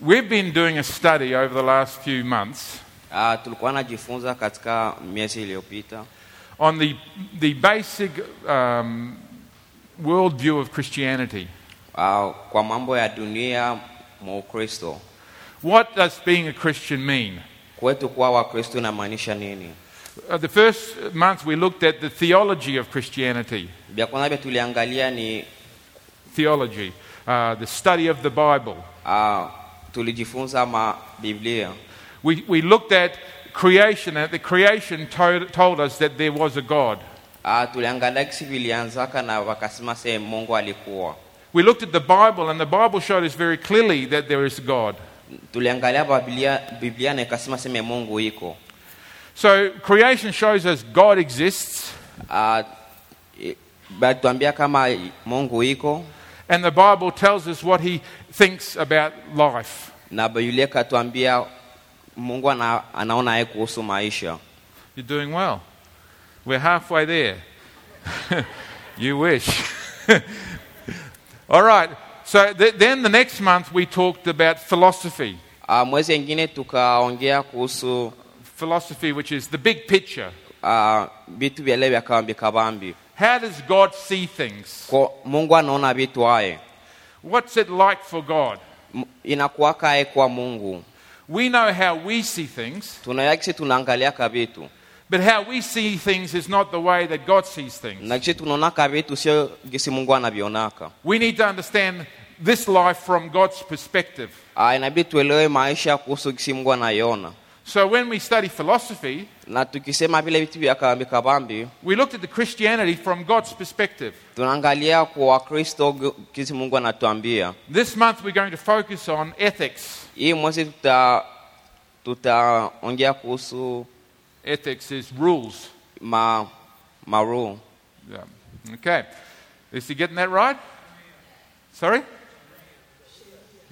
We've been doing a study over the last few months Uh, tulikuwa najifunza katika miezi iliyopita on the, the basic um, worldview of Christianity. uh, kwa mambo ya dunia mwa Ukristo. What does being a Christian mean? Kwetu kuwa Wakristo inamaanisha nini? Uh, the first month we looked at the theology of Christianity. Vya kwanza vya tuliangalia ni Theology, uh, the study of the Bible. uh, tulijifunza ma Biblia We, we looked at creation, and the creation told, told us that there was a God. Ah, tuliangalia kisi vilianzaka na wakasema se Mungu alikuwa. We looked at the Bible, and the Bible showed us very clearly that there is God. Tuliangalia Biblia, Biblia na ikasema seme Mungu iko. So creation shows us God exists, ah, batuambia kama Mungu iko and the Bible tells us what He thinks about life. na Biblia katuambia Mungu ana, anaona yeye kuhusu maisha. You're doing well. We're halfway there. you wish. All right. So th- then the next month we talked about philosophy. Uh, mwezi ingine tukaongea kuhusu Philosophy, which is the big picture. uh, vitu vya leo vya kabambi kabambi. How does God see things? Kwa Mungu anaona vitu haye, What's it like for God? M- inakuwaka aye kwa Mungu. We know how we see things, tunaangaliaka vitu but how we see things is not the way that God sees things. na tunaonaka vitu sio gisi Mungu. We need to understand this life from God's perspective. Uh, inabidi tuelewe maisha kuhusu gisi Mungu anaiona, So when we study philosophy, na tukisema vile vitu vya kabambi kabambi, we looked at the Christianity from God's perspective. tunaangalia kwa Wakristo kisi Mungu anatuambia. This month we're going to focus on ethics. Hii mwezi tuta tutaongea kuhusu Ethics is rules. ma maru Yeah. Okay. Is he getting that right? Sorry?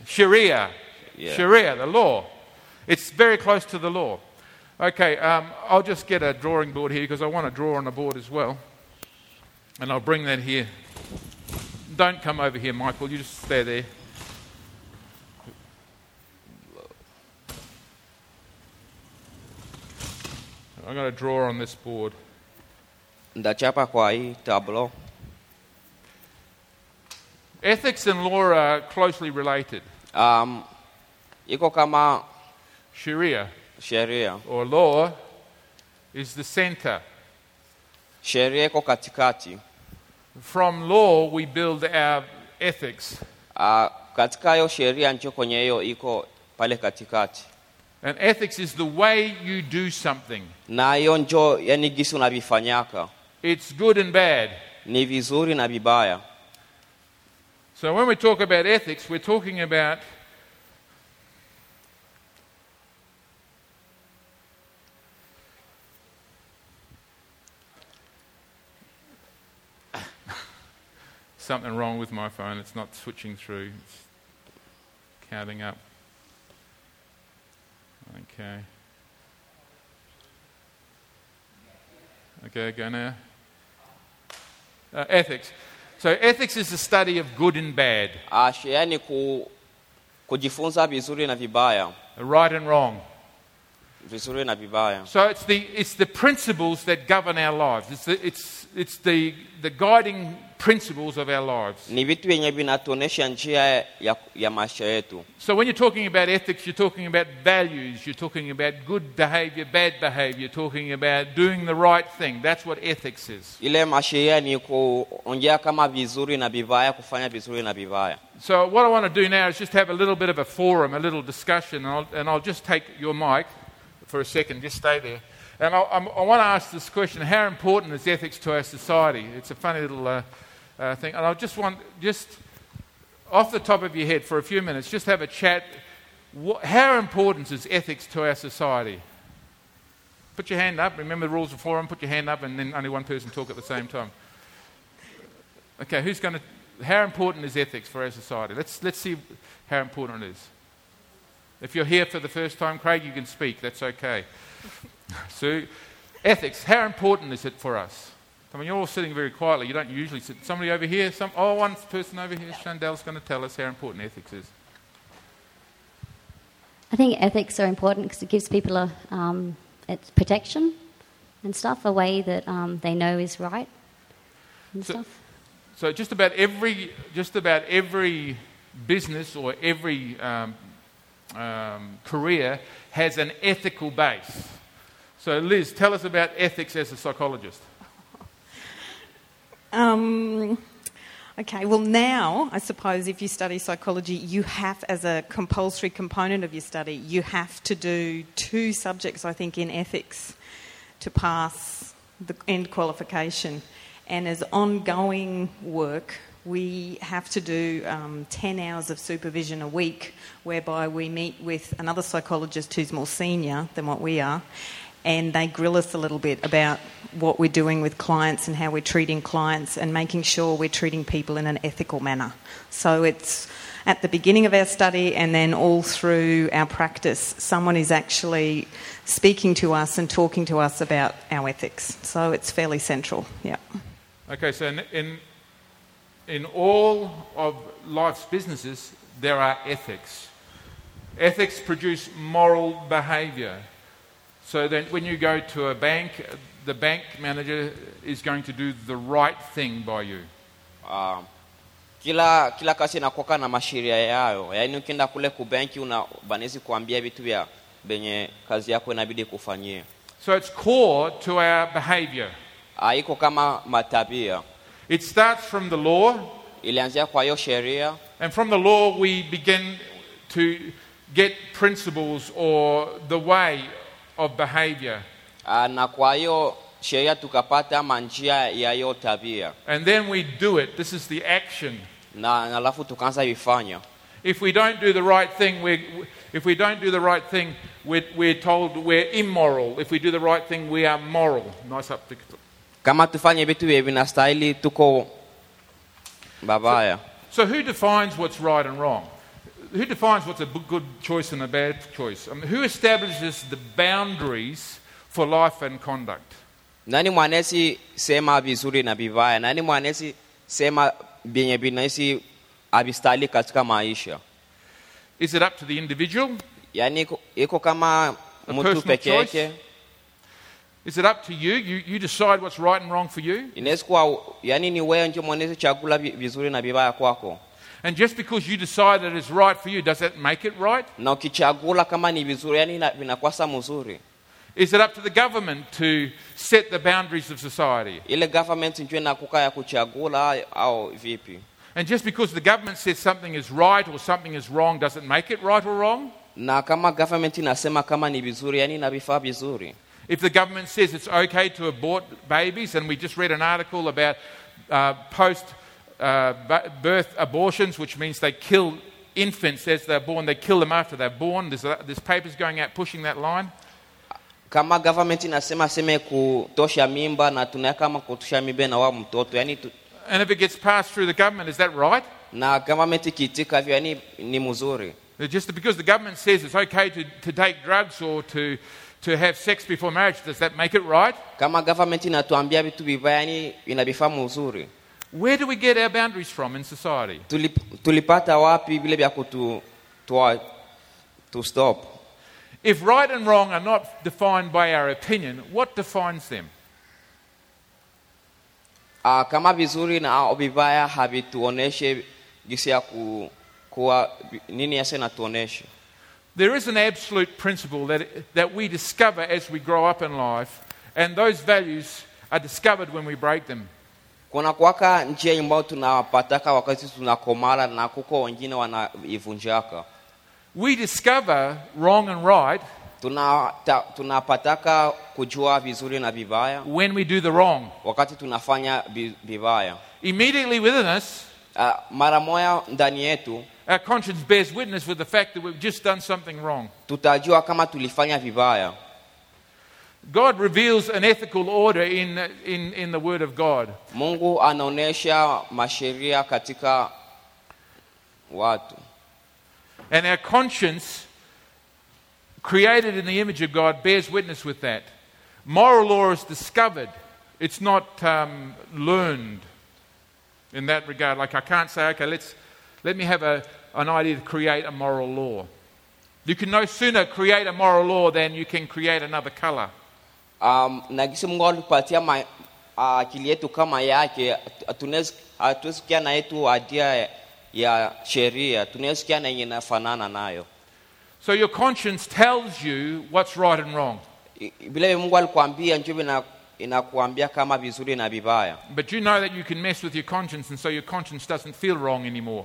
Sharia. Yeah. Sharia, the law. It's very close to the law. Okay, um, I'll just get a drawing board here because I want to draw on the board as well. And I'll bring that here. Don't come over here, Michael. You just stay there. I'm going to draw on this board. kwa hii tablo. Ethics and law are closely related. Um, iko kama Sharia sheria. or law is the center. Sheria iko katikati. From law, we build our ethics. Uh, katika hiyo sheria ncho kwenye hiyo iko pale katikati, And ethics is the way you do something. na hiyo njo yani gisi unavifanyaka It's good and bad. ni vizuri na vibaya. So when we talk about ethics, we're talking about something wrong with my phone. It's not switching through. It's counting up. Okay. Okay, go now. Uh, ethics. So ethics is the study of good and bad, ni ku, kujifunza vizuri na vibaya, right and wrong. vizuri na vibaya. So it's the, it's the principles that govern our lives. It's, the, it's, it's the, the guiding principles of our lives. Ni vitu vyenye vinatuonesha njia ya, ya maisha yetu. So when you're talking about ethics, you're talking about values, you're talking about good behavior, bad behavior, you're talking about doing the right thing. That's what ethics is. Ile masheria ni kuongea kama vizuri na vibaya, kufanya vizuri na vibaya. So what I want to do now is just have a little bit of a forum, a little discussion, and I'll, and I'll just take your mic for a second. Just stay there. And I, I'm, I want to ask this question: How important is ethics to our society? It's a funny little uh, uh, thing, and I just want just off the top of your head for a few minutes, just have a chat. Wha how important is ethics to our society? Put your hand up. Remember the rules of forum. Put your hand up, and then only one person talk at the same time. Okay, who's going to? How important is ethics for our society? Let's let's see how important it is. If you're here for the first time, Craig, you can speak. That's okay. So, ethics. How important is it for us? I mean, you're all sitting very quietly. You don't usually sit. Somebody over here. Some. Oh, one person over here. Chandel's going to tell us how important ethics is. I think ethics are important because it gives people a um, it's protection and stuff, a way that um, they know is right and So- stuff. So just about every, just about every business or every um, um, career has an ethical base. So Liz, tell us about ethics as a psychologist. Um, okay, well, now, I suppose, if you study psychology, you have, as a compulsory component of your study, you have to do two subjects, I think, in ethics to pass the end qualification. And as ongoing work, we have to do um, 10 hours of supervision a week, whereby we meet with another psychologist who's more senior than what we are, and they grill us a little bit about what we're doing with clients and how we're treating clients and making sure we're treating people in an ethical manner. So it's at the beginning of our study and then all through our practice, someone is actually speaking to us and talking to us about our ethics. So it's fairly central, yeah. Okay, so in, in, in all of life's businesses, there are ethics. Ethics produce moral behaviour. So then when you go to a bank, the bank manager is going to do the right thing by you. Ah, kila kila kazi inakuwa na yayo. Yaani ukienda kule kubenki una banezi kuambia vitu vya benye kazi yako inabidi kufanyia So it's core to our behaviour. Ah, iko kama matabia. It starts from the law, ilianzia kwa hiyo sheria. And from the law we begin to get principles or the way of behaviour. Ah, na kwa hiyo sheria tukapata ama njia ya hiyo tabia And then we do it. This is the action. na na alafu tukaanza If we don't do the right thing, we're, if we don't do the right thing, we're, we're told we're immoral. If we do the right thing, we are moral. Nice up. kama tufanye vitu vye vinastahili tuko babaya So who defines what's right and wrong? Who defines what's a good choice and a bad choice? I mean, who establishes the boundaries for life and conduct? nani mwanesi sema vizuri na vibaya nani mwanesi sema vyenye vinahisi havistahili katika maisha Is it up to the individual? yaani iko- kama A mtu personal peke choice? yake Is it up to you? You, you decide what's right and wrong for you? inaweza kuwa yani ni wewe ndio mwanezi chakula vi- vizuri na vibaya kwako And just because you decide that it's right for you, does that make it right? na ukichagula kama ni vizuri yani ina- vinakwasa mzuri Is it up to the government to set the boundaries of society? ile government ndio inakuka ya kuchagula au vipi And just because the government says something is right or something is wrong, does it make it right or wrong? na kama government inasema kama ni vizuri yani vifaa vizuri If the government says it's okay to abort babies, and we just read an article about uh, post uh, birth abortions, which means they kill infants as they're born, they kill them after they're born. There's, there's papers going out pushing that line. kama government inasema seme kutosha mimba na tunaweka kama kutosha mimba mtoto yani tu, And if it gets passed through the government, is that right? na government ikiitika hivyo yani ni mzuri Just because the government says it's okay to, to take drugs or to, to have sex before marriage, does that make it right? kama government inatuambia vitu vibaya yani mzuri Where do we get our boundaries from in society? Tulip, tulipata wapi vile vya kutu toa to stop If right and wrong are not defined by our opinion, what defines them? uh, kama vizuri na vibaya havituoneshe jinsi ya ku, kuwa nini yasa inatuonesha There is an absolute principle that, that we discover as we grow up in life, and those values are discovered when we break them. Njia ambayo wakati tunakomala na kuko wengine wanaivunjaka We discover wrong and right tuna, ta, tunapataka kujua vizuri na vibaya when we do the wrong. wakati tunafanya vibaya Immediately within us, uh, mara moya ndani yetu our conscience bears witness with the fact that we've just done something wrong. tutajua kama tulifanya vibaya God reveals an ethical order in, in, in the Word of God. mungu anaonyesha masheria katika watu And our conscience, created in the image of God, bears witness with that. Moral law is discovered, it's not um, learned in that regard. Like, I can't say, okay, let's, let me have a, an idea to create a moral law. You can no sooner create a moral law than you can create another color. Um, na gisi mungu alipatia ma, uh, akili yetu kama yake. Hatuwezi hatuwezi na yetu adia ya, sheria. Tunaweza sikia na yenye inafanana nayo. So your conscience tells you what's right and wrong. Vile mungu alikwambia njo ina, inakuambia kama vizuri na vibaya. But you know that you can mess with your conscience, and so your conscience doesn't feel wrong anymore.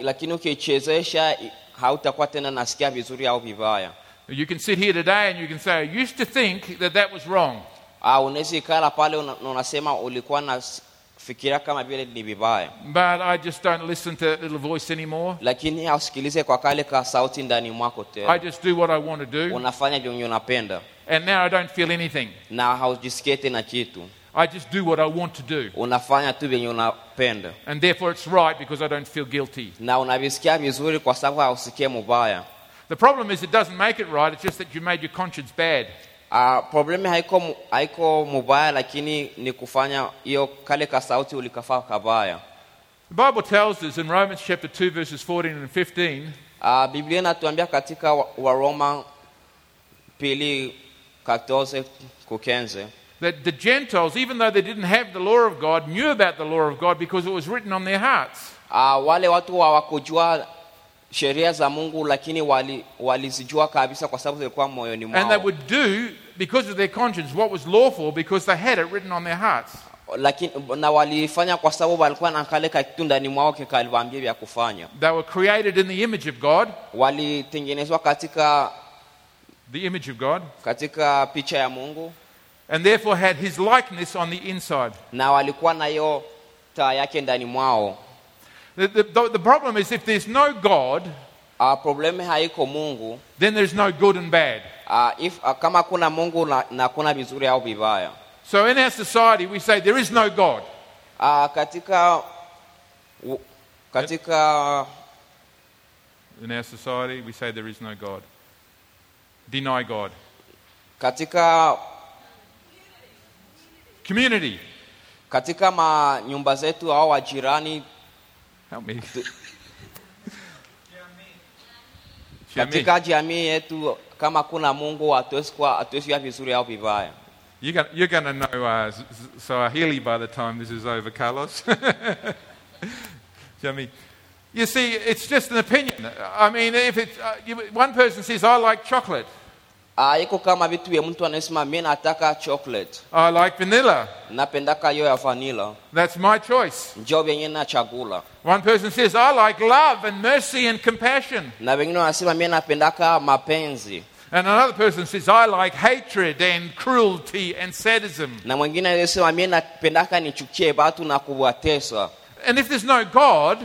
Lakini ukichezesha hautakuwa tena nasikia vizuri au vibaya You can sit here today and you can say, I used to think that that was wrong. uh, unaweza ikala pale una- na unasema ulikuwa nafikiria kama vile ni vibaya But I just don't listen to that little voice anymore. lakini hausikilize kwa kale ka sauti ndani mwako I tena just do what I want to do. unafanya vyenye unapenda And now I don't feel anything. na haujisikie tena kitu I just do what I want to do. unafanya tu vyenye unapenda And therefore it's right because I don't feel guilty. na unavisikia vizuri kwa sababu hausikie mubaya The problem is it doesn't make it right, it's just that you made your conscience bad. uh, problemi haiko, haiko mubaya lakini ni kufanya hiyo kale ka sauti ulikafaa kabaya The Bible tells us in Romans chapter 2, verses 14 and 15, uh, biblia inatuambia katika wa- waroma pili 14 kukenze that the Gentiles, even though they didn't have the law of God, knew about the law of God because it was written on their hearts. uh, wale watu hawakujua sheria za mungu lakini wali- walizijua kabisa kwa sababu zilikuwa moyoni And they would do, because of their conscience, what was lawful because they had it written on their hearts. lakini na walifanya kwa sababu walikuwa na kale ka kitu ndani mwao kikaliwaambia vya kufanya. They were created in the image of God, walitengenezwa katika the image of God, katika picha ya mungu. And therefore had his likeness on the inside. na walikuwa na hiyo taa yake ndani mwao The, the, the, problem is if there's no God, uh, probleme haiko mungu then there's no good and bad. uh, if, uh, kama kuna mungu na, na kuna vizuri au vibaya So in our society, we say there is no God. uh, katika u- katika In our society, we say there is no God. Deny God. katika Community. katika manyumba zetu au wajirani Help me. Jamii. katika jamii yetu kama kuna mungu vizuri au vibaya You're going, you're going to know uh, Swahili by the time this is over, Carlos. Jamie. You see, it's just an opinion. I mean, if it's, uh, you, one person says, I like chocolate, uh, iko kama vitu vya mtu anasema nataka chocolate I like vanilla. napendaka hiyo ya vanilla That's my choice. njo vyenye na chagula One person says, I like love and mercy and compassion. na wengine wanasema napendaka mapenzi And another person says, I like hatred and cruelty and sadism. na mwingine anasema mi napendaka nichukie watu na kuwatesa And if there's no God,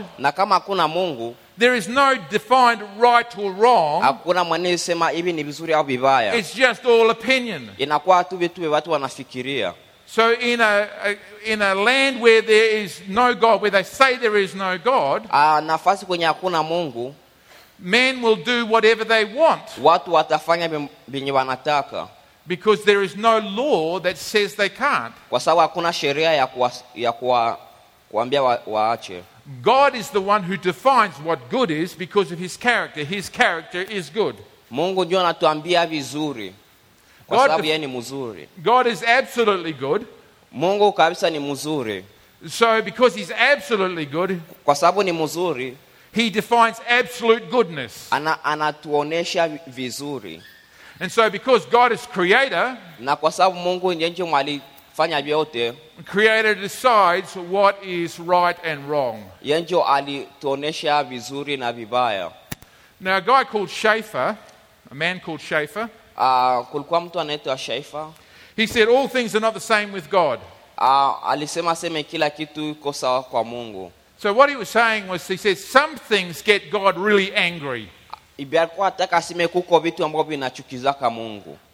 na kama hakuna mungu there is no defined right or wrong. hakuna mwanayesema hivi ni vizuri au vibaya It's just all opinion. inakuwa tu vitu watu wanafikiria So, in a, a, in a land where there is no God, where they say there is no God, ah, nafasi kwenye hakuna mungu men will do whatever they want watu watafanya vim- vyenye wanataka because there is no law that says they can't. kwa sababu hakuna sheria ya, kuwa, ya kuwa, kuambia wa, waache God is the one who defines what good is because of his character. His character is good. mungu ndio anatuambia vizuri kwa God sababu yeye ni mzuri God is absolutely good. mungu kabisa ni mzuri So, because he's absolutely good, kwa sababu ni mzuri he defines absolute goodness. ana, anatuonesha vizuri And so, because God is creator, na kwa sababu mungu ndiye alifanya vyote creator decides what is right and wrong. yeye ndio alituonesha vizuri na vibaya Now, a guy called Schaeffer, a man called Schaeffer, uh, kulikuwa mtu anaitwa shaifa he said all things are not the same with God. uh, alisema seme kila kitu iko sawa kwa mungu So, what he was saying was, he says some things get God really angry. Ibi alikuwa ataka aseme kuko vitu ambavyo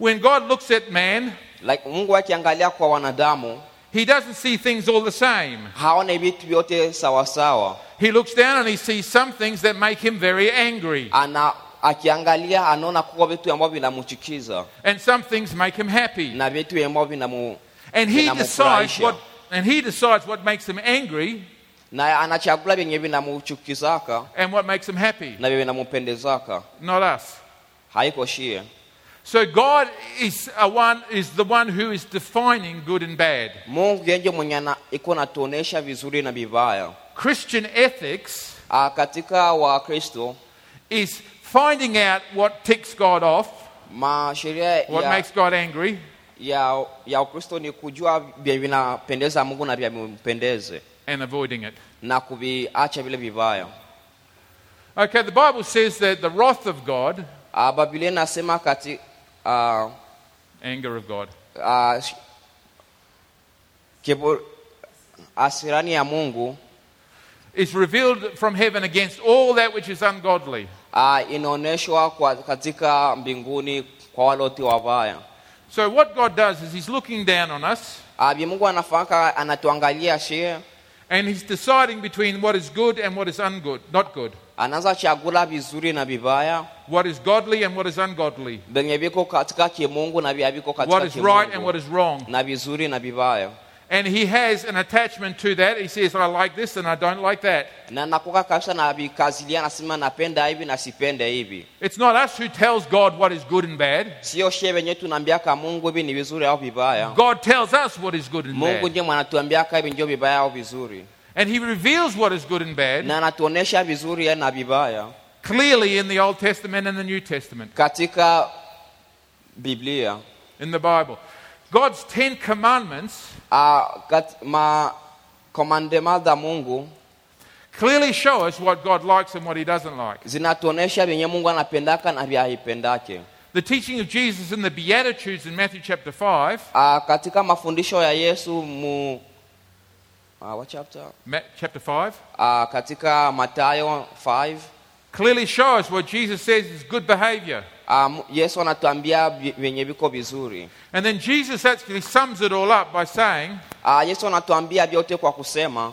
When God looks at man, like mungu akiangalia kwa wanadamu he doesn't see things all the same. haone vitu vyote sawasawa He looks down and he sees some things that make him very angry, ana akiangalia anaona kuko vitu ambavyo vinamchukiza and some things make him happy. na vitu ambavyo vinamu And he decides what and he decides what makes him angry na anachagula vyenye vinamchukizaka and what makes him happy. na vyenye vinampendezaka Not us. So God is, a one, is the one who is defining good and bad. mungu yenje mwenye ana- iko natuonesha vizuri na vibaya Christian ethics Ah, is finding out what ticks God off, what makes God angry, ya, ya ukristo ni kujua vya vinapendeza mungu na vya vimpendeze and avoiding it. na kuviacha vile vibaya Okay, the Bible says that the wrath of God, Ah, biblia inasema kati ah, anger of God, ah, sh- kibu- asirani ya mungu is revealed from heaven against all that which is ungodly. ah, inaonyeshwa kwa- katika mbinguni kwa wale wote wabaya. So what God does is He's looking down on us. Ah, vya mungu anafaka anatuangalia shie and He's deciding between what is good and what is ungood, not good, anaanza chagula vizuri na vibaya. What is godly and what is ungodly, venye viko katika kimungu na vya viko katika what is right and what is wrong. na vizuri na vibaya And He has an attachment to that. He says, I like this and I don't like that. na nakuka kabisa na vikazilia nasema napenda hivi na sipende hivi It's not us who tells God what is good and bad. sio shie venye tunaambiaka mungu hivi ni vizuri au vibaya God tells us what is good and mungu bad. ndiye mwanatuambiaka hivi ndio vibaya au vizuri And He reveals what is good and bad na anatuonesha vizuri na vibaya clearly in the Old Testament and the New Testament, katika biblia in the Bible. God's Ten Commandments uh, kat, ma komandema za mungu clearly show us what God likes and what He doesn't like. zinatuonesha vyenye mungu anapendaka na vya haipendake The teaching of Jesus in the Beatitudes in Matthew chapter 5, uh, katika mafundisho ya yesu mu uh, what chapter? Ma- chapter 5, Uh, katika matayo 5 clearly show us what Jesus says is good behavior. Um, yesu anatuambia vyenye viko vizuri And then Jesus actually sums it all up by saying, uh, yesu anatuambia vyote kwa kusema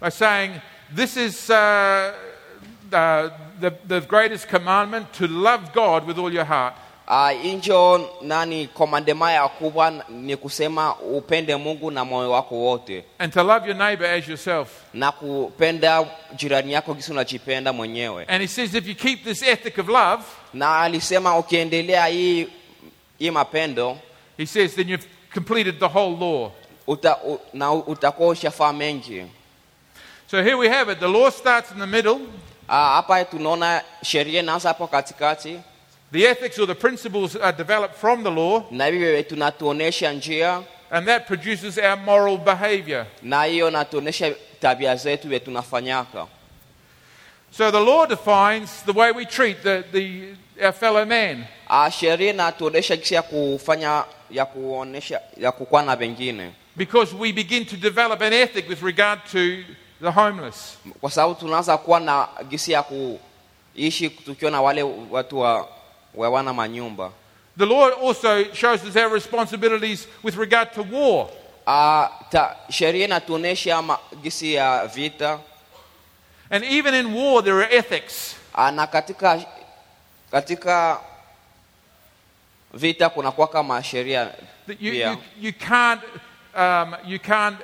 by saying, this is uh, uh, the, the greatest commandment to love God with all your heart. Uh, injo nani komandema ya kubwa ni kusema upende mungu na moyo wako wote and to love your neighbor as yourself. na kupenda jirani yako gisi unajipenda mwenyewe And he says, if you keep this ethic of love, na alisema ukiendelea hii hii mapendo he says, then you've completed the whole law. uta, u, na utakuwa ushafaa mengi So here we have it. The law starts in the middle. Ah, hapa tunaona sheria inaanza hapo katikati The ethics or the principles are developed from the law, na hivyo tunatuonesha njia and that produces our moral behavior. na hiyo natuonesha tabia zetu vye tunafanyaka So the law defines the way we treat the, the, our fellow man. Ah, sheria inatuonesha jinsi ya kufanya ya kuonesha ya kukuwa na wengine Because we begin to develop an ethic with regard to the homeless. kwa sababu tunaanza kuwa na gisi ya kuishi tukiwa na wale watu wa wawana manyumba The law also shows us our responsibilities with regard to war. Ah, ta, sheria inatuonesha gisi ya vita And even in war, there are ethics. Ah, na katika katika vita kunakuwa kama sheria That you, you, you can't, um, you can't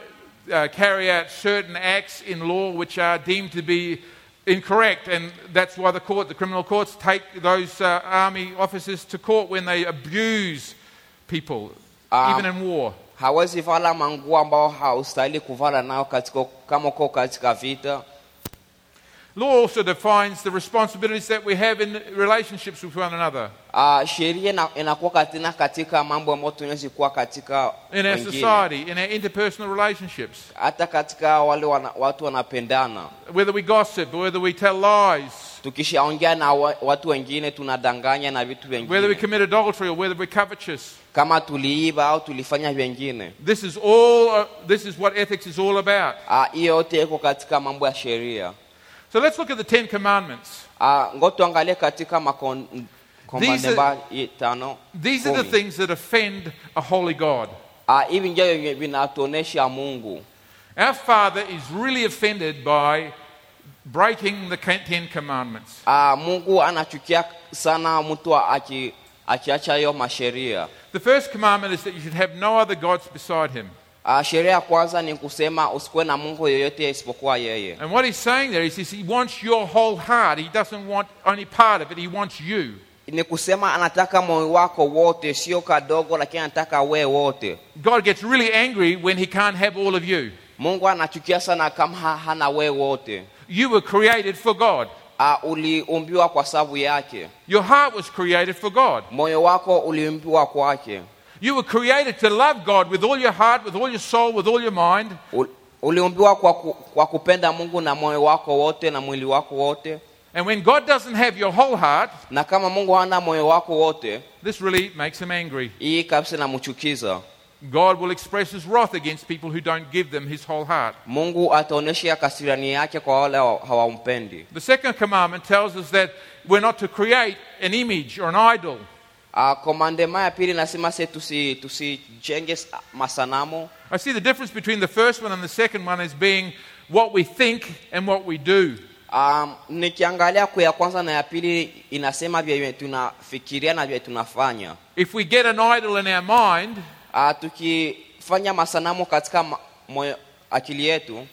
uh, carry out certain acts in law which are deemed to be incorrect. And that's why the court, the criminal courts, take those uh, army officers to court when they abuse people, Um, even in war. hawezi vala manguo ambao haustahili kuvala nao katika, kama uko katika vita Law also defines the responsibilities that we have in relationships with one another. uh, sheria inakuwa katina katika mambo ambayo tunawezi kuwa katika in our wengine. society, in our interpersonal relationships. hata katika wale wana, watu wanapendana Whether we gossip, whether we tell lies, tukishaongea na wa, watu wengine tunadanganya na vitu whether we commit adultery or whether we're covetous. kama tuliiba au tulifanya vingine This is all. Uh, this is what ethics is all about. Ah, hiyo yote iko katika mambo ya sheria So let's look at the Ten Commandments. Ah, ngo tuangalie katika makon- These are- tano These are the kumi. things that offend a holy God. Ah, hivi ndio vinatuonesha mungu Our Father is really offended by breaking the Ten Commandments. Ah, mungu anachukia sana mtu aki- akiacha hiyo masheria The first commandment is that you should have no other gods beside Him. Ah, sheria ya kwanza ni kusema usikuwe na mungu yoyote isipokuwa yeye And what He's saying there is, is He wants your whole heart. He doesn't want only part of it. He wants you. ni kusema anataka moyo wako wote sio kadogo lakini anataka we wote God gets really angry when he can't have all of you. mungu anachukia sana kama ha- hana we wote You were created for God. uh, uliumbiwa kwa sababu yake Your heart was created for God. moyo wako uliumbiwa kwake You were created to love God with all your heart, with all your soul, with all your mind. Uliumbiwa kwa, ku, kwa kupenda mungu na moyo wako wote na mwili wako wote And when God doesn't have your whole heart, na kama mungu hana moyo wako wote this really makes him angry. hii kabisa inamchukiza God will express his wrath against people who don't give them his whole heart. mungu ataonyesha kasirani yake kwa wale hawampendi The second commandment tells us that we're not to create an image or an idol. Uh, komandema ya pili nasema se tusi- tusijenge tusi masanamu I see the difference between the first one and the second one as being what we think and what we do. um, nikiangalia kwa ya kwanza na ya pili inasema vyenye tunafikiria na vyenye tunafanya If we get an idol in our mind, uh, tukifanya masanamu katika moyo, akili yetu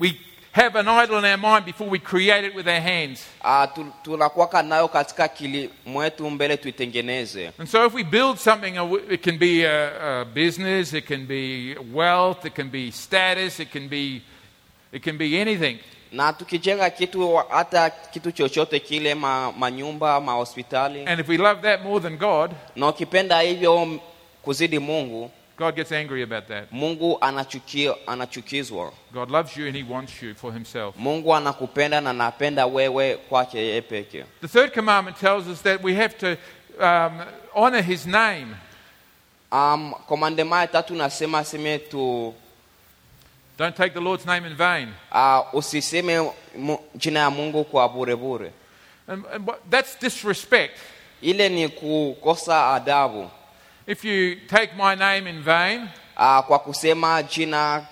we have an idol in our mind before we create it with our hands. uh, tu, nayo katika akili mwetu mbele tuitengeneze And so if we build something, uh, it can be a, a business, it can be wealth, it can be status, it can be, it can be anything. na tukijenga kitu hata kitu chochote kile ma, manyumba mahospitali And if we love that more than God, na ukipenda hivyo kuzidi mungu God gets angry about that. mungu anachukia, anachukizwa God loves you and He wants you for Himself. mungu anakupenda na anapenda wewe kwake yeye peke The third commandment tells us that we have to um, honor His name. um, komandema ya tatu nasema seme tu Don't take the Lord's name in vain. uh, usiseme jina ya mungu kwa bure bure And, and what, that's disrespect. ile ni kukosa adabu If you take my name in vain, uh, kwa kusema jina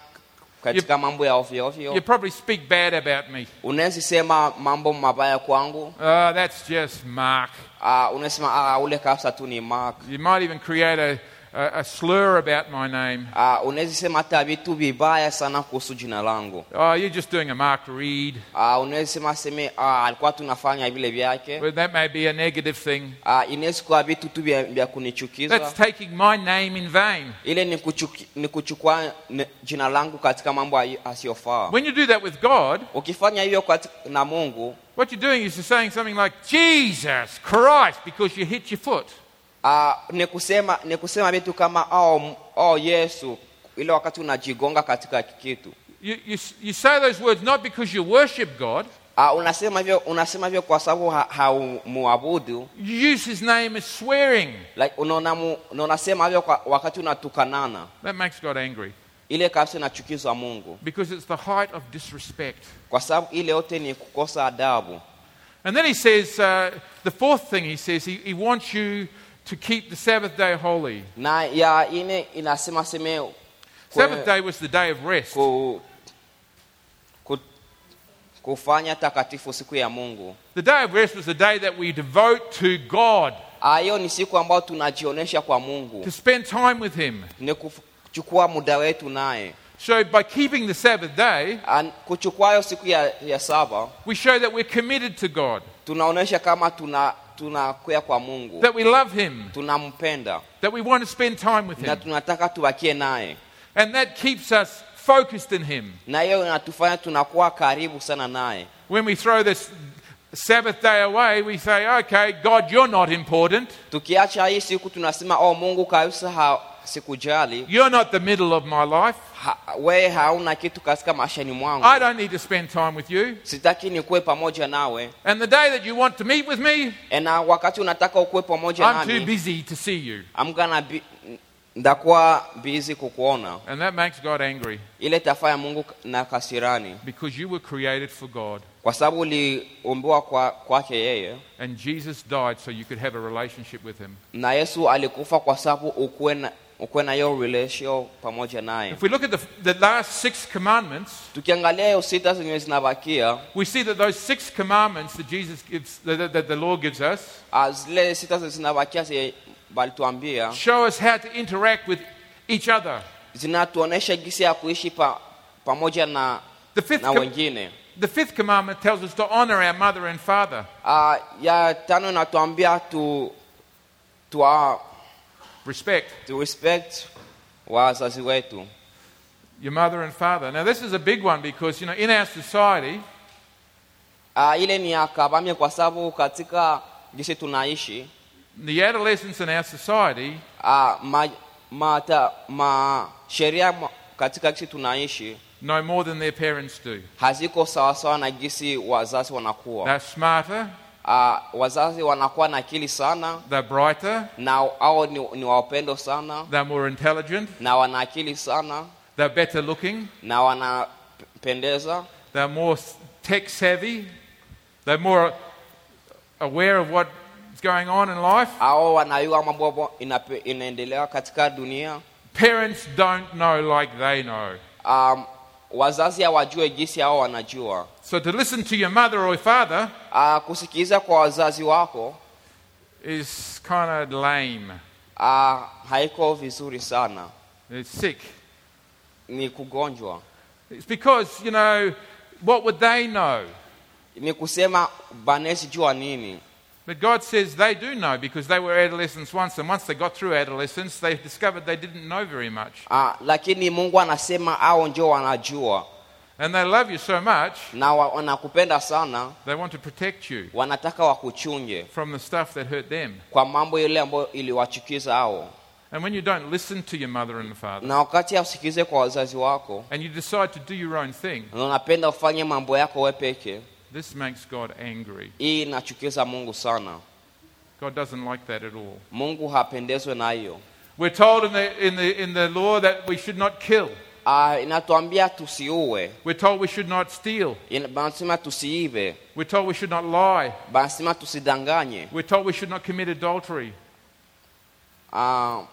katika mambo ya ovyo you probably speak bad about me. unaweza sema mambo mabaya kwangu Uh, that's just Mark. uh, unasema uh, ule kabisa tu ni mark You might even create a, a, a slur about my name. unaweza hata vitu vibaya sana kuhusu jina langu Oh, you're just doing a Mark Reed. unaweza sema seme alikuwa tunafanya vile vyake Well, that may be a negative thing. inaweza kuwa vitu tu vya, vya kunichukiza That's taking my name in vain. ile ni, kuchukua jina langu katika mambo asiyofaa When you do that with God, ukifanya hivyo na mungu what you're doing is you're saying something like, Jesus Christ, because you hit your foot. Uh, ni kusema ni kusema vitu kama oh, oh yesu ile wakati unajigonga katika kitu. You, you, you say those words not because you worship God, uh, unasema hivyo unasema hivyo kwa sababu haumuabudu. You use His name as swearing. like, unaona unasema hivyo kwa wakati unatukanana. That makes God angry. Ile kabisa inachukizwa mungu. Because it's the height of disrespect. kwa sababu ile yote ni kukosa adabu. And then He says, uh, the fourth thing He says, he, he wants you to keep the Sabbath day holy. na ya ine inasema seme kwe- Sabbath day was the day of rest. ku, ku, kufanya takatifu siku ya mungu The day of rest was the day that we devote to God, Ah, hiyo ni siku ambayo tunajionyesha kwa mungu to spend time with Him. ni kuchukua muda wetu naye So by keeping the Sabbath day, Ah, kuchukua hiyo siku ya, ya saba we show that we're committed to God, tunaonyesha kama tuna tunakwea kwa mungu that we love Him, tunampenda that we want to spend time with na Him. tunataka tubakie naye And that keeps us focused in Him. na hiyo inatufanya tunakuwa karibu sana naye When we throw this Sabbath day away, we say, okay, God, you're not important. tukiacha hii siku tunasema oh mungu kabisa ha, sikujali You're not the middle of my life. ha, hauna kitu katika maishani mwangu I don't need to spend time with you. sitaki nikuwe pamoja nawe And the day that you want to meet with me, na wakati unataka ukuwe pamoja I'm too busy to see you. I'm gonna be, ndakuwa busy kukuona And that makes God angry ile tafanya mungu na kasirani because you were created for God. kwa sababu uliumbiwa kwake yeye And Jesus died so you could have a relationship with Him. na yesu alikufa kwa sababu ukuwe ukuwe na hiyo relation pamoja naye If we look at the, the last six commandments, tukiangalia hiyo sita zenye zinabakia we see that those six commandments that Jesus gives, that, that the Lord gives us, ah, zile sita zenye zinabakia zenye balituambia show us how to interact with each other. zinatuonesha gisi ya kuishi pa, pamoja na, The fifth, na com- wengine the fifth commandment tells us to honor our mother and father. Ya tano inatuambia tu, Respect tu respect wazazi wetu. your mother and father. Now, this is a big one because, you know, in our society, Uh, ile ni ya kwa sababu katika jinsi tunaishi the adolescents in our society uh, ma, ma, ta, ma sheria ma- katika jinsi tunaishi know more than their parents do. haziko sawasawa na jinsi wazazi wanakuwa. They're smarter, Uh, wazazi wanakuwa na akili sana. They're brighter, na au ni, ni wapendo sana. They're more intelligent, na wana akili sana. They're better looking, na wanapendeza. They're more tech savvy, they're more aware of what's going on in life. au wanayua mambo inaendelea katika dunia. Parents don't know like they know. Um, wazazi hawajue jinsi hao wanajua. So to listen to your mother or father Uh, kusikiliza kwa wazazi wako is kind of lame. uh, haiko vizuri sana, It's sick. ni kugonjwa, It's because, you know, what would they know? ni kusema banesi jua nini. But God says they do know because they were adolescents once, and once they got through adolescence, they discovered they didn't know very much. Uh, lakini Mungu anasema hao ndio wanajua And they love you so much, na wanakupenda sana, they want to protect you wanataka wakuchunge from the stuff that hurt them. kwa mambo ile ambayo iliwachukiza hao, And when you don't listen to your mother and father, na wakati hausikize kwa wazazi wako and you decide to do your own thing, na unapenda ufanye mambo yako we peke, this makes God angry. hii inachukiza Mungu sana. God doesn't like that at all. Mungu hapendezwe na. We're told in the, in the, in the law that we should not kill. Uh, inatuambia tusiue, We're told we should not steal. Banasema tusiive, We're told we should not lie. banasema tusidanganye. We're told we should not commit adultery. Uh,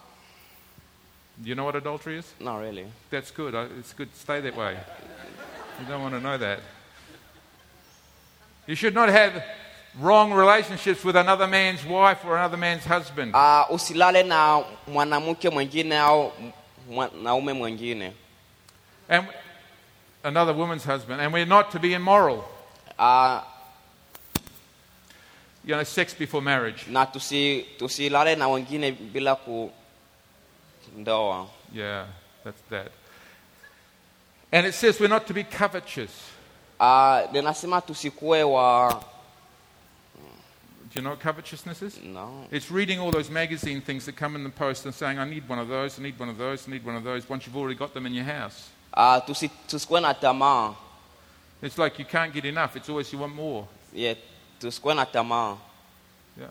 Do you know what adultery is? not really. That's good. I- It's good. Stay that way. You don't want to know that. You should not have wrong relationships with another man's wife or another man's husband. Uh, usilale na mwanamke mwingine au mwanaume mwingine. And another woman's husband. And we're not to be immoral. Uh, You know, sex before marriage. na tusi, tusilale na wengine bila ku ndoa. Yeah, that's that. And it says we're not to be covetous. Uh, linasema tusikue wa Do you know what covetousness is? no. It's reading all those magazine things that come in the post and saying, I need one of those, I need one of those, I need one of those, once you've already got them in your house. Uh, tusi, tusikuwe na tamaa. It's like you can't get enough, it's always you want more. Yeah, tusikuwe na tamaa. Yeah.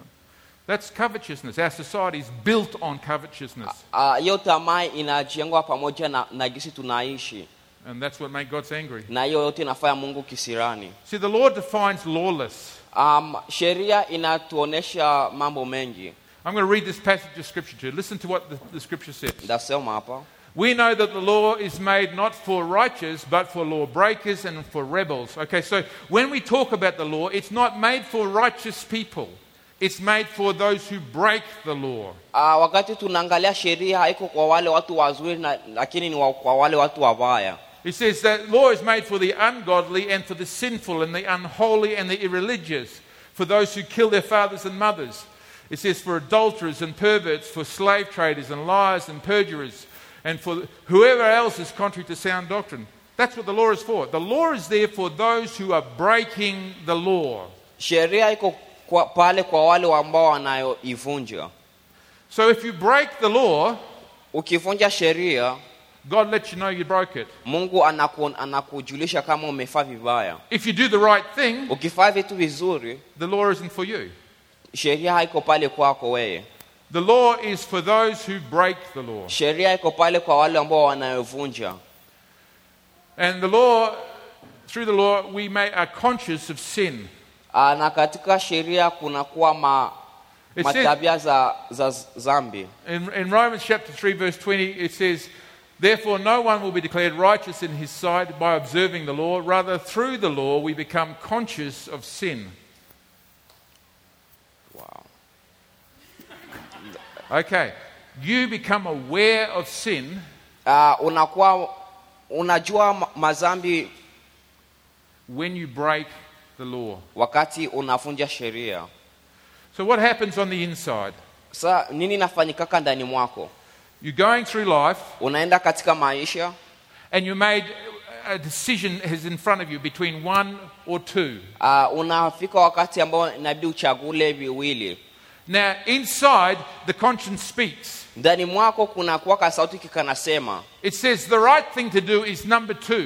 That's covetousness. Our society is built on covetousness. Ah, hiyo tamaa inajengwa pamoja na, na jinsi tunaishi And that's what made God angry. na hiyo yote inafanya Mungu kisirani. See, the Lord defines lawless. Um, sheria inatuonesha mambo mengi. I'm going to read this passage of Scripture to you. Listen to what the, the Scripture says. Hapa We know that the law is made not for righteous, but for lawbreakers and for rebels. Okay, so when we talk about the law, it's not made for righteous people, it's made for those who break the law. uh, wakati tunaangalia sheria haiko kwa wale watu wazuri na, lakini ni wa, kwa wale watu wabaya. It says that law is made for the ungodly and for the sinful and the unholy and the irreligious, for those who kill their fathers and mothers. It says for adulterers and perverts, for slave traders and liars and perjurers, and for whoever else is contrary to sound doctrine. That's what the law is for. The law is there for those who are breaking the law. Sheria iko kwa, pale kwa wale ambao wanayoivunja. So if you break the law, Ukivunja sheria, God lets you know you broke it. Mungu anaku, anakujulisha kama umefaa vibaya. If you do the right thing, Ukifanya vitu vizuri, the law isn't for you. sheria haiko pale kwako wewe. The law is for those who break the law. Sheria iko pale kwa wale ambao wanayovunja. And the law, through the law, we may, are conscious of sin. Ah, na katika sheria kunakuwa ma, matabia za, za zambi. in, in Romans chapter 3, verse 20, it says, Therefore, no one will be declared righteous in his sight by observing the law. Rather, through the law, we become conscious of sin. Wow. Okay. You become aware of sin ah, unakuwa unajua mazambi when you break the law. wakati unavunja sheria So, what happens on the inside? sa nini nafanyikaka ndani mwako You're going through life unaenda katika maisha and you made a decision is in front of you between one or two. uh, unafika wakati ambao inabidi uchagule viwili Now, inside, the conscience speaks. ndani mwako kuna kuwaka sauti kikanasema It says the right thing to do is number two.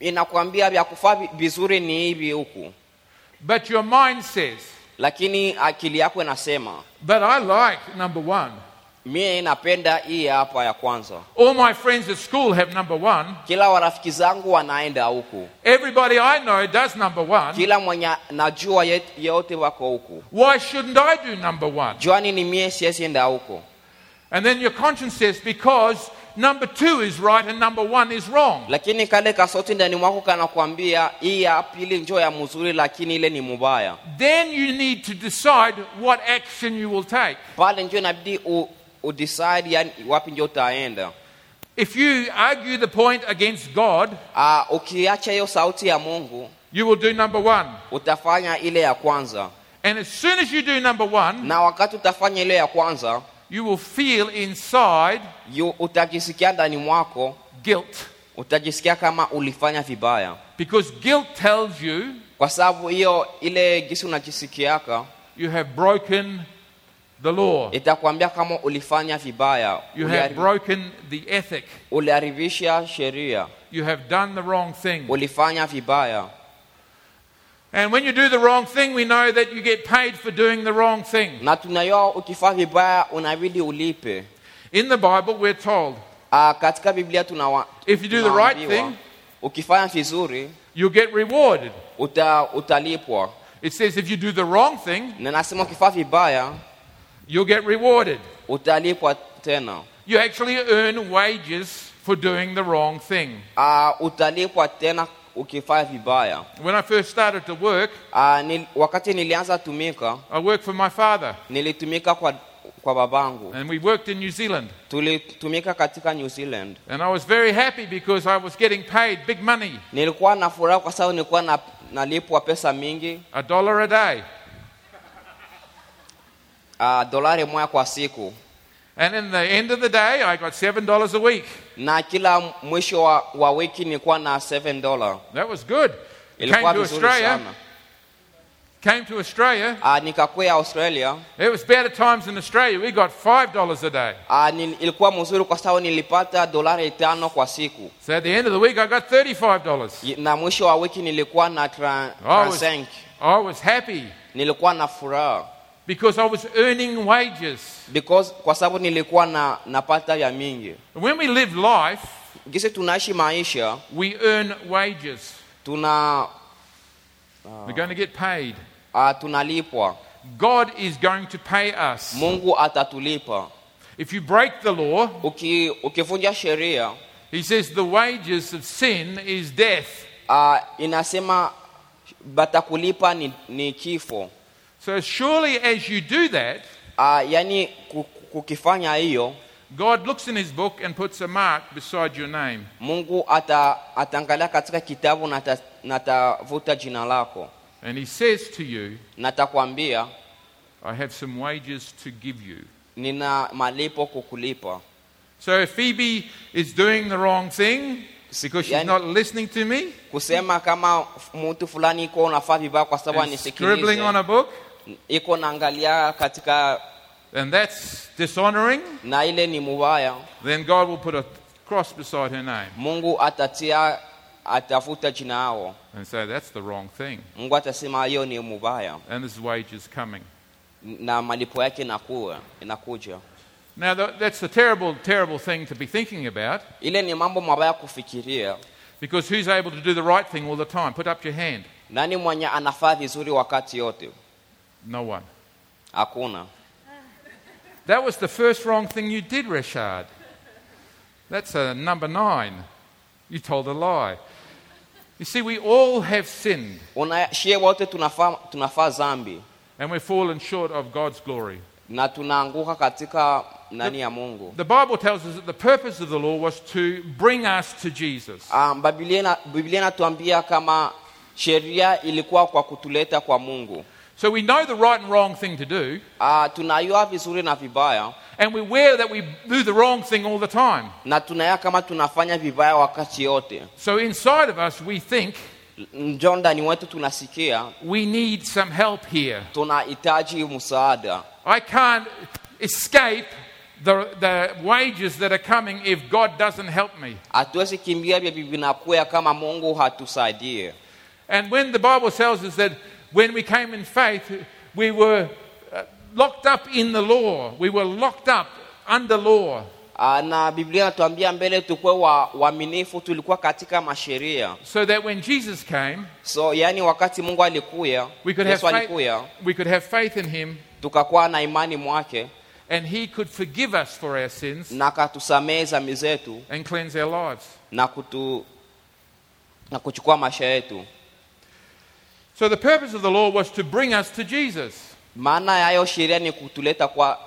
inakwambia vya kufaa vizuri ni hivi huku But your mind says, lakini akili yako inasema but I like number one. Mie napenda hii hapa ya kwanza All my friends at school have number one. kila warafiki zangu wanaenda huku Everybody I know does number one. kila mwenye najua yote wako huku Why shouldn't I do number one? juani ni mie siesienda huko And then your conscience says, because number two is right and number one is wrong. lakini kale kasauti ndani mwako kanakwambia hii ya pili njo ya mzuri lakini ile ni mubaya Then you need to decide what action you will take. pale njo inabidi udecide yani wapi njo utaenda If you argue the point against God, uh, ukiacha hiyo sauti ya mungu you will do number one. utafanya ile ya kwanza And as soon as you do number one, na wakati utafanya ile ya kwanza you will feel inside yu, utajisikia ndani mwako guilt. utajisikia kama ulifanya vibaya Because guilt tells you kwa sababu hiyo ile gisi unajisikiaka you have broken the law, itakwambia kama ulifanya vibaya you have broken the ethic, uliharibisha sheria. You have done the wrong thing. ulifanya vibaya. And when you do the wrong thing, we know that you get paid for doing the wrong thing. na tunayoa ukifanya vibaya unabidi ulipe. In the Bible, we're told uh, katika biblia tunawa, if you do the right thing, ukifanya vizuri you'll get rewarded. uta, utalipwa. It says if you do the wrong thing, na nasema ukifanya vibaya you'll get rewarded. utalipwa tena You actually earn wages for doing the wrong thing. uh, utalipwa tena ukifanya vibaya When I first started to work, uh, nil, wakati nilianza tumika I worked for my father, nilitumika kwa, kwa babangu and we worked in New Zealand. tulitumika katika new zealand And I was very happy because I was getting paid big money, nilikuwa na furaha kwa sababu nilikuwa nalipwa pesa mingi a dollar a day. Uh, dolari moja kwa siku And in the end of the day, I got $7 a week. na kila mwisho wa, wa wiki nilikuwa na 7 dollar That was good. Came ilikuwa to vizuri Australia, sana came to Australia. uh, nikakwea australia It was better times in Australia. We got $5 a day. uh, nil, ilikuwa mzuri kwa sababu nilipata dolari tano kwa siku So at the end of the week, I got $35. Y- na mwisho wa wiki nilikuwa na tra, I was, I was happy nilikuwa na furaha because I was earning wages. because kwa sababu nilikuwa na napata ya mingi When we live life, gisi tunaishi maisha we earn wages. tuna We're going to get paid. uh, tunalipwa God is going to pay us. mungu atatulipa If you break the law, Uki, ukivunja sheria He says the wages of sin is death. uh, inasema batakulipa ni, ni kifo So surely as you do that, uh, yani kukifanya hiyo God looks in his book and puts a mark beside your name. mungu ata, ataangalia katika kitabu na ata- na atavuta jina lako And he says to you, na atakwambia I have some wages to give you. nina malipo kukulipa So if Phoebe is doing the wrong thing because she's Yani- not listening to me, kusema kama mtu fulani iko unafaa vibaya kwa sababu and scribbling on a book, iko naangalia katika and that's dishonoring, na ile ni mubaya. Then God will put a cross beside her name. Mungu atatia atafuta jina yao. And say that's the wrong thing. mungu atasema hiyo ni mubaya. And there's wages coming. na malipo yake inakuwa inakuja. Now, th- that's a terrible, terrible thing to be thinking about. Ile ni mambo mabaya kufikiria. Because who's able to do the right thing all the time? Put up your hand. nani mwenye anafaa vizuri wakati yote No one. hakuna That was the first wrong thing you did, Rashad. That's a number nine. You told a lie. You see, we all have sinned unashie wote tunafaa tunafaa zambi and we've fallen short of God's glory. na tunaanguka katika nani ya mungu The Bible tells us that the purpose of the law was to bring us to Jesus. um, biblia ina- biblia inatuambia kama sheria ilikuwa kwa kutuleta kwa mungu So we know the right and wrong thing to do, uh, tunayua vizuri na vibaya and we're aware that we do the wrong thing all the time. na kama tunafanya vibaya wakati yote So inside of us, we think njo ndani wetu tunasikia we need some help here. tunahitaji msaada I can't escape the, the wages that are coming if God doesn't help me. hatuwezi kimbia vya vinakuya kama mungu hatusaidie And when the Bible tells us that when we came in faith, we were uh, locked up in the law, we were locked up under law. Ah, na biblia inatuambia mbele tukuwe wa- waaminifu tulikuwa katika masheria So that when Jesus came, so yani wakati mungu alikuya we could, have yesu faith, alikuya we could have faith in Him tukakuwa na imani mwake and He could forgive us for our sins na akatusamehe dhambi zetu and cleanse our lives. na kutu na kuchukua maisha yetu So the purpose of the law was to bring us to Jesus. maana ya sheria ni kutuleta kwa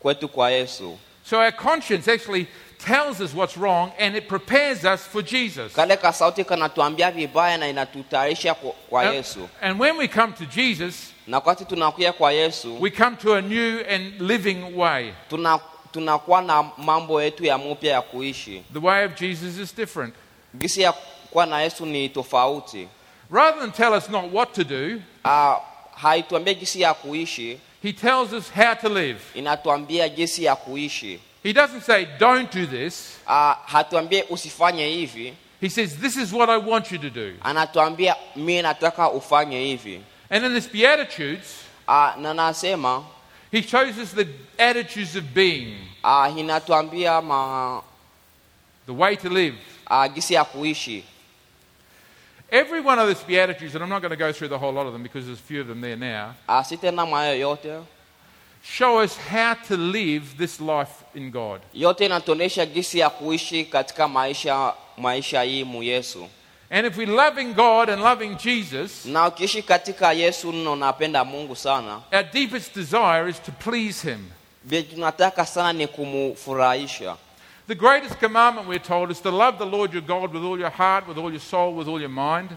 kwetu kwa yesu So our conscience actually tells us what's wrong and it prepares us for Jesus. kale ka kanatuambia vibaya na inatutayarisha kwa, kwa And- yesu and when we come to Jesus, na wakati tunakuja kwa yesu we come to a new and living way. tuna tunakuwa na mambo yetu ya ya kuishi The way of Jesus is different. gisi ya kuwa na yesu ni tofauti Rather than tell us not what to do, uh, haituambia gisi ya kuishi he tells us how to live. inatuambia jinsi ya kuishi He doesn't say, don't do this. uh, hatuambie usifanye hivi He says, this is what I want you to do. anatuambia mi nataka ufanye hivi And in his Beatitudes, uh, na nasema he shows us the attitudes of being, uh, inatuambia ma, the way to live. uh, gisi ya kuishi Every one of these Beatitudes, and I'm not going to go through the whole lot of them because there's a few of them there now, si tena yote show us how to live this life in God. yote inatuonyesha gisi ya kuishi katika maisha maisha hii mu yesu And if we're loving God and loving Jesus, na ukiishi katika yesu na unapenda mungu sana. our deepest desire is to please Him. vile tunataka sana ni The greatest commandment, we're told, is to love the Lord your God with all your heart, with all your soul, with all your mind,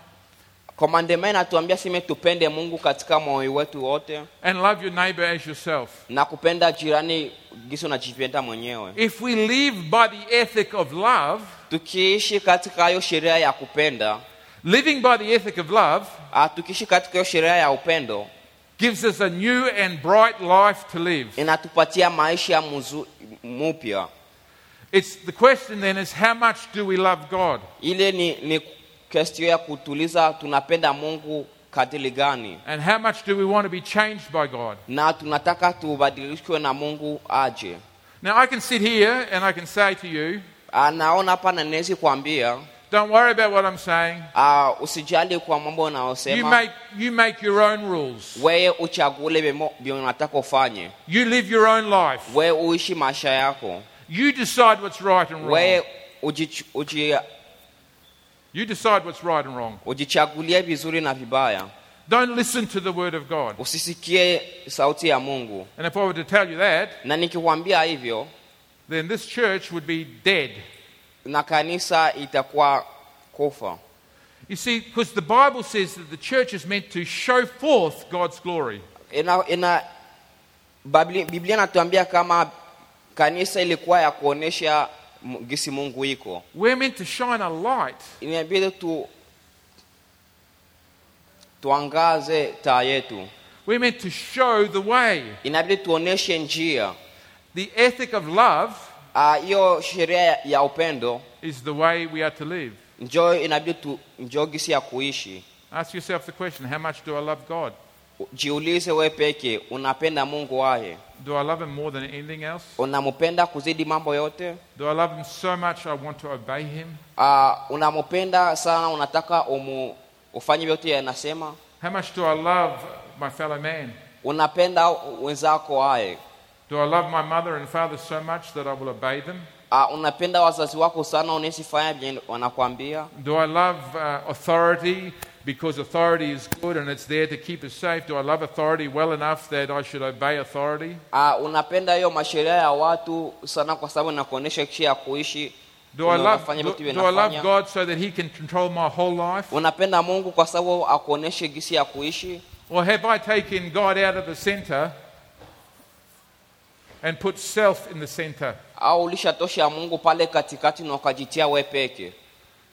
komandema inatuambia sime tupende mungu katika moyo wetu wote and love your neighbor as yourself. na kupenda jirani gisi unajipenda mwenyewe If we live by the ethic of love, tukiishi katika hiyo sheria ya kupenda living by the ethic of love ah, tukiishi katika hiyo sheria ya upendo gives us a new and bright life to live. inatupatia maisha muzu- mupya It's the question then is how much do we love God? ile ni, ni kestio ya kutuliza tunapenda mungu kadili gani And how much do we want to be changed by God? na tunataka tubadilishwe na mungu aje Now, I can sit here and I can say to you, ah, naona hapa na nawezi kuambia don't worry about what I'm saying. Ah, usijali kwa mambo You unayosema make, you make your own rules. wewe uchagule vemo- vile unataka ufanye You live your own life. wewe uishi maisha yako You decide what's right and wrong. wewe uji, uji, You decide what's right and wrong. ujichagulie vizuri na vibaya Don't listen to the word of God. usisikie sauti ya mungu And if I were to tell you that, na nikikwambia hivyo then this church would be dead. na kanisa itakuwa kufa You see, because the Bible says that the church is meant to show forth God's glory. ina, ina biblia kama kanisa ilikuwa ya kuonesha gisi mungu iko We're meant to shine a light inabidi tu tuangaze taa yetu We're meant to show the way. inabidi tuoneshe njia The ethic of love Ah, hiyo sheria ya- ya upendo is the way we are to live. njo inabidi tu njo gisi ya kuishi Ask yourself the question how much do I love God? jiulize we peke unapenda mungu waye Do I love Him more than anything else? unampenda kuzidi mambo yote Do I love Him so much I want to obey Him? uh, unampenda sana unataka umu, ufanye vyote yanasema How much do I love my fellow man? unapenda wenzako waye Do I love my mother and father so much that I will obey them? uh, unapenda wazazi wako sana unesifanya vile wanakwambia Do I love uh, authority because authority is good and it's there to keep us safe? Do I love authority well enough that I should obey authority? uh, unapenda hiyo masheria ya watu sana kwa sababu inakuonyesha kisha ya kuishi Do I, love, do, do I love. God so that He can control my whole life? unapenda mungu kwa sababu akuoneshe gisi ya kuishi Or have I taken God out of the center and put self in the center? au ulishatosha mungu pale katikati na ukajitia we peke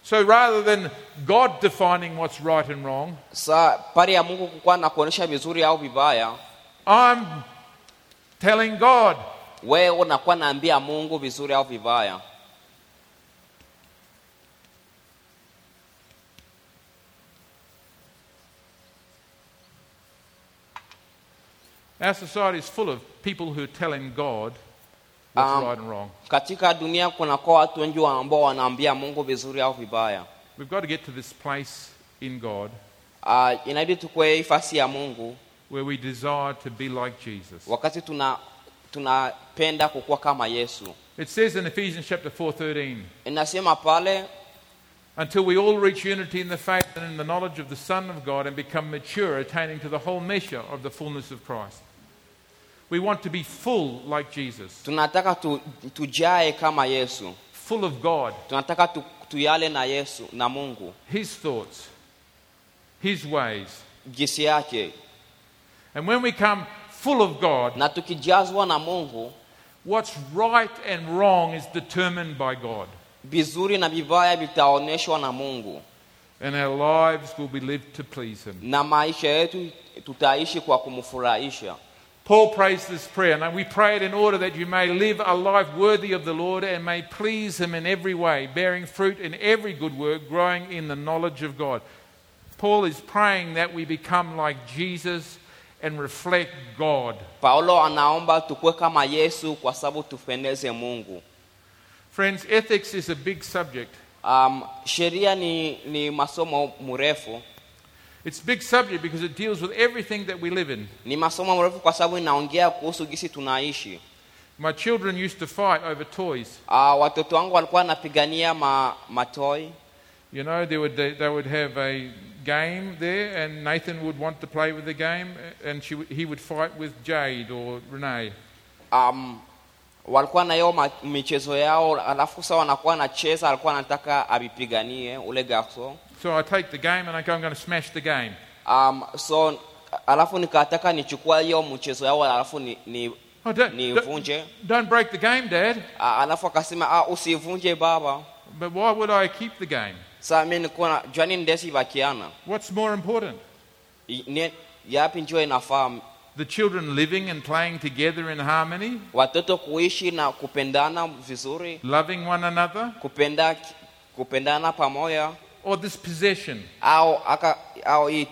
So rather than God defining what's right and wrong, sa pale ya mungu kukuwa na kuonesha vizuri au vibaya I'm telling God, wewe unakuwa naambia mungu vizuri au vibaya. Our society is full of people who are telling God what's Um, right and wrong. katika dunia kunakuwa watu wengi ambao wanaambia mungu vizuri au vibaya We've got to get to this place in God uh, inabidi tukue ifasi ya mungu where we desire to be like Jesus. wakati tuna tunapenda kukuwa kama yesu It says in Ephesians chapter 4:13, inasema pale until we all reach unity in the faith and in the knowledge of the Son of God and become mature, attaining to the whole measure of the fullness of Christ. We want to be full like Jesus, tunataka tu, tujae kama yesu. Full of God, tunataka tu, tuyale na yesu na mungu. His thoughts, His ways. gisi yake. And when we come full of God, na tukijazwa na mungu what's right and wrong is determined by God. vizuri na vibaya vitaonyeshwa na mungu. And our lives will be lived to please Him. na maisha yetu tutaishi kwa kumfurahisha Paul prays this prayer, and we pray it in order that you may live a life worthy of the Lord and may please Him in every way, bearing fruit in every good work, growing in the knowledge of God. Paul is praying that we become like Jesus and reflect God. paulo anaomba tukue kama yesu kwa sababu tupendeze mungu Friends, ethics is a big subject. um, sheria ni, ni masomo mrefu It's a big subject because it deals with everything that we live in. ni masomo mrefu kwa sababu inaongea kuhusu gisi tunaishi My children used to fight over toys. watoto wangu walikuwa wanapigania ma, matoi You know, they would, they, they would have a game there, and Nathan would want to play with the game, and she, he would fight with Jade or Renee. um, walikuwa na ma- michezo yao alafu sa wanakuwa anacheza alikuwa anataka avipiganie ule garso So I take the game and I go, I'm going to smash the game. um, so alafu nikataka nichukua hiyo mchezo yao alafu ni, ni, Oh, don't, don't, nivunje don't break the game, Dad. Ah, alafu akasema ah, usivunje baba But why would I keep the game? saa mi nikuwa na jwani ndesi bakiana What's more important? Yapi njio inafaa The children living and playing together in harmony, watoto kuishi na kupendana vizuri loving one another, kupenda kupendana pamoja or this possession? au aka au hii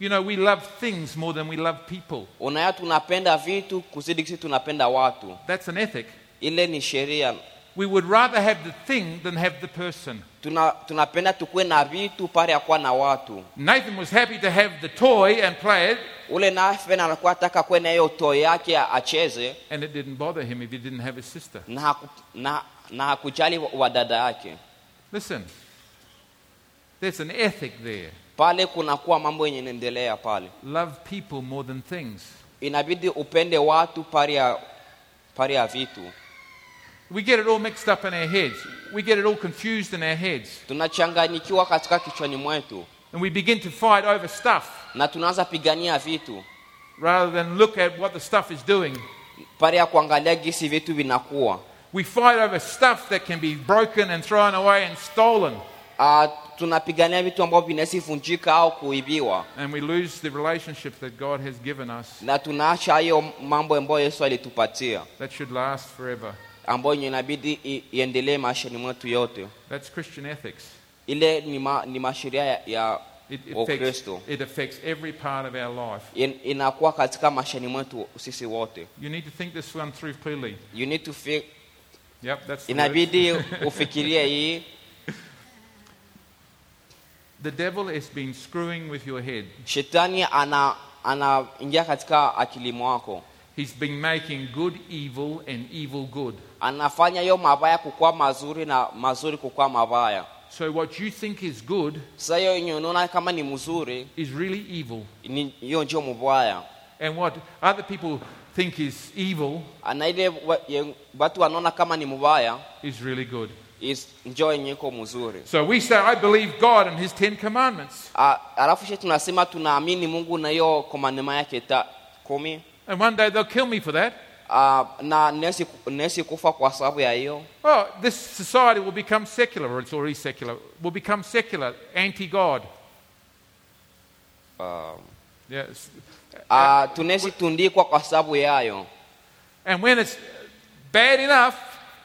You know, we love things more than we love people. unaya tunapenda vitu kuzidi kisi tunapenda watu That's an ethic. ile ni sheria We would rather have the thing than have the person. Tunapenda tukuwe na vitu pale ya kuwa na watu Nathan was happy to have the toy and play it, ule nafen alikuwa ataka kwenda hiyo toy yake acheze and it didn't bother him if he didn't have his sister. na, haku, na, na hakujali wa- dada yake Listen, there's an ethic there. pale kunakuwa mambo yenye inaendelea pale Love people more than things. inabidi upende watu pale ya pale ya vitu We get it all mixed up in our heads. We get it all confused in our heads. tunachanganyikiwa katika kichwani mwetu And we begin to fight over stuff na tunaanza pigania vitu rather than look at what the stuff is doing. ya kuangalia gisi vitu vinakuwa We fight over stuff that can be broken and thrown away and stolen. uh, tunapigania vitu ambavyo vinaweza vunjika au kuibiwa And we lose the relationship that God has given us na tunaacha hiyo mambo ambayo yesu alitupatia that should last forever. ambayo inabidi iendelee maishani mwetu yote That's Christian ethics. Ile ni, ma, ni masheria ya, ya It affects, ukristo it affects every part of our life. In, inakuwa katika maishani mwetu sisi wote You need to think this one through clearly. you need to think, Yep, that's the word. inabidi ufikirie hii The devil has been screwing with your head. shetani ana anaingia katika akili mwako He's been making good evil and evil good. anafanya hiyo mabaya kukuwa mazuri na mazuri kukuwa mabaya So what you think is good sasa hiyo yenye unaona kama ni mzuri is really evil. ni hiyo ndio mubaya And what other people think is evil na ile wa- ye- watu wanaona kama ni mubaya is really good. is njoo yenye iko mzuri So we say, I believe God and His Ten Commandments. Ah, alafu she tunasema tunaamini mungu na hiyo komandema yake ta kumi And one day they'll kill me for that. Ah, na nesi, nesi kufa kwa sababu ya hiyo Oh, this society will become secular, or it's already secular, will become secular, anti God. Ah, Yes. ah, tunezi tundikwa kwa sababu yayo And when it's bad enough,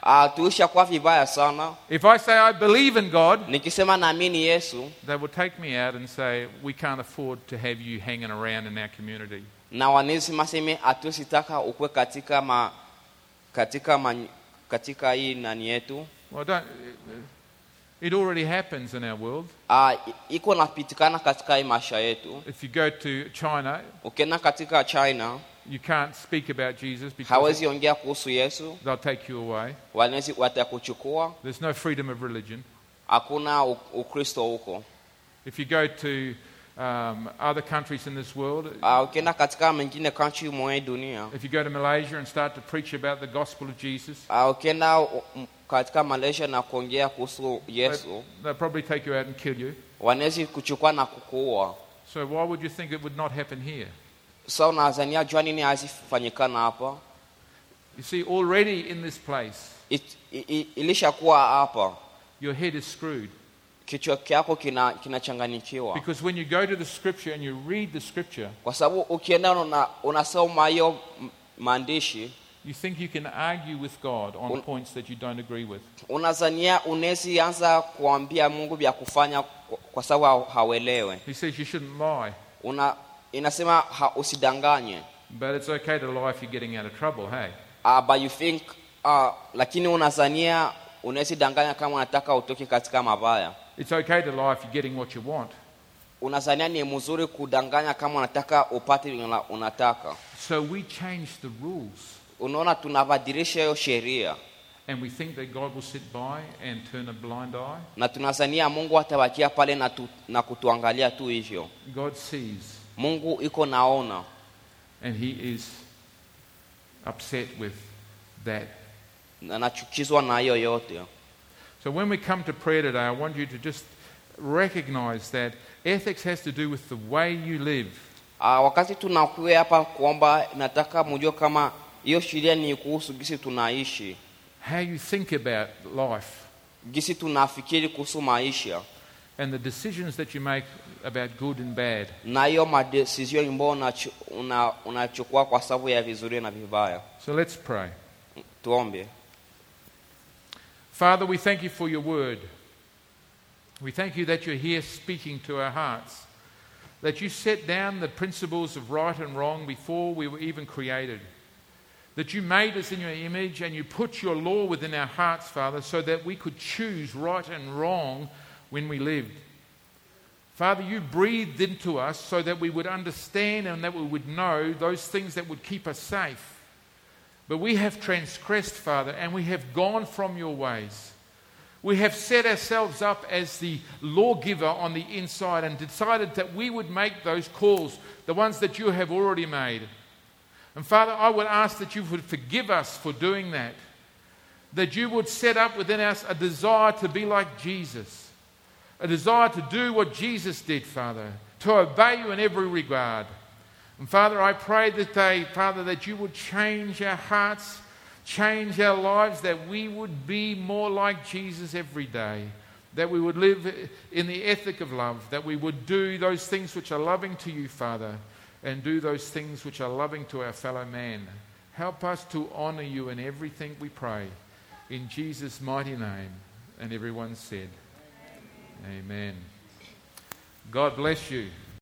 Ah, tuishakuwa vibaya sana if I say I believe in God, nikisema naamini yesu they will take me out and say, We can't afford to have you hanging around in our community. Na wanezi maseme hatusitaka ukwe katika ma, katika ma, katika hii nani yetu Well, it already happens in our world. Ah, iko napitikana katika hii maisha yetu If you go to China, ukienda katika china you can't speak about Jesus because hawezi ongea kuhusu yesu they'll take you away. There's no freedom of religion. hakuna u- ukristo huko If you go to um, other countries in this world, Ah, ukienda katika mengine country mwe dunia if you go to Malaysia and start to preach about the gospel of Jesus, Ah, ukienda u- m- katika malaysia na kuongea kuhusu yesu they- they'll probably take you out and kill you. wanawezi kuchukua na kukuua So why would you think it would not happen here? sa unazania jua nini hazifanyikana hapa You see, already in this place, It- i- i- ilishakuwa hapa your head is screwed. Kichwa kina- kinachanganyikiwa. Because when you go to the scripture and you read the scripture, kwa sababu ukienda una, unasoma hiyo maandishi you think you can argue with God on Un- points that you don't agree with. unazania anza kuambia mungu vya kufanya kwa, sababu ha- hawelewe He says you shouldn't lie, una, inasema ha, usidanganye. But it's okay to lie if you're getting out of trouble, hey? uh, but you think uh, lakini unazania unawezi danganya kama unataka utoke katika mabaya It's okay to lie if you're getting what you want. unazania ni mzuri kudanganya kama unataka upate vyenye una- unataka So we change the rules. unaona tunabadilisha hiyo sheria And we think that God will sit by and turn a blind eye. na tunazania mungu atabakia pale na, tu, na kutuangalia tu hivyo God sees, mungu iko naona and He is upset with that. na anachukizwa na hiyo yote So when we come to prayer today, I want you to just recognize that ethics has to do with the way you live. uh, wakati tunakuwa hapa kuomba nataka mjue kama hiyo sheria ni kuhusu gisi tunaishi how you think about life, gisi tunafikiri kuhusu maisha and the decisions that you make about good and bad. na hiyo madesizio ambayo unachukua kwa sababu ya vizuri na vibaya So let's pray. tuombe Father, we thank you for your word. We thank you that you're here speaking to our hearts, that you set down the principles of right and wrong before we were even created, that you made us in your image and you put your law within our hearts, Father, so that we could choose right and wrong when we lived. Father, you breathed into us so that we would understand and that we would know those things that would keep us safe. But we have transgressed, Father, and we have gone from your ways. We have set ourselves up as the lawgiver on the inside and decided that we would make those calls, the ones that you have already made. And Father, I would ask that you would forgive us for doing that, that you would set up within us a desire to be like Jesus, a desire to do what Jesus did, Father, to obey you in every regard. And Father, I pray that they, Father, that you would change our hearts, change our lives, that we would be more like Jesus every day, that we would live in the ethic of love, that we would do those things which are loving to you, Father, and do those things which are loving to our fellow man. Help us to honor you in everything we pray. In Jesus' mighty name. And everyone said, Amen. God bless you.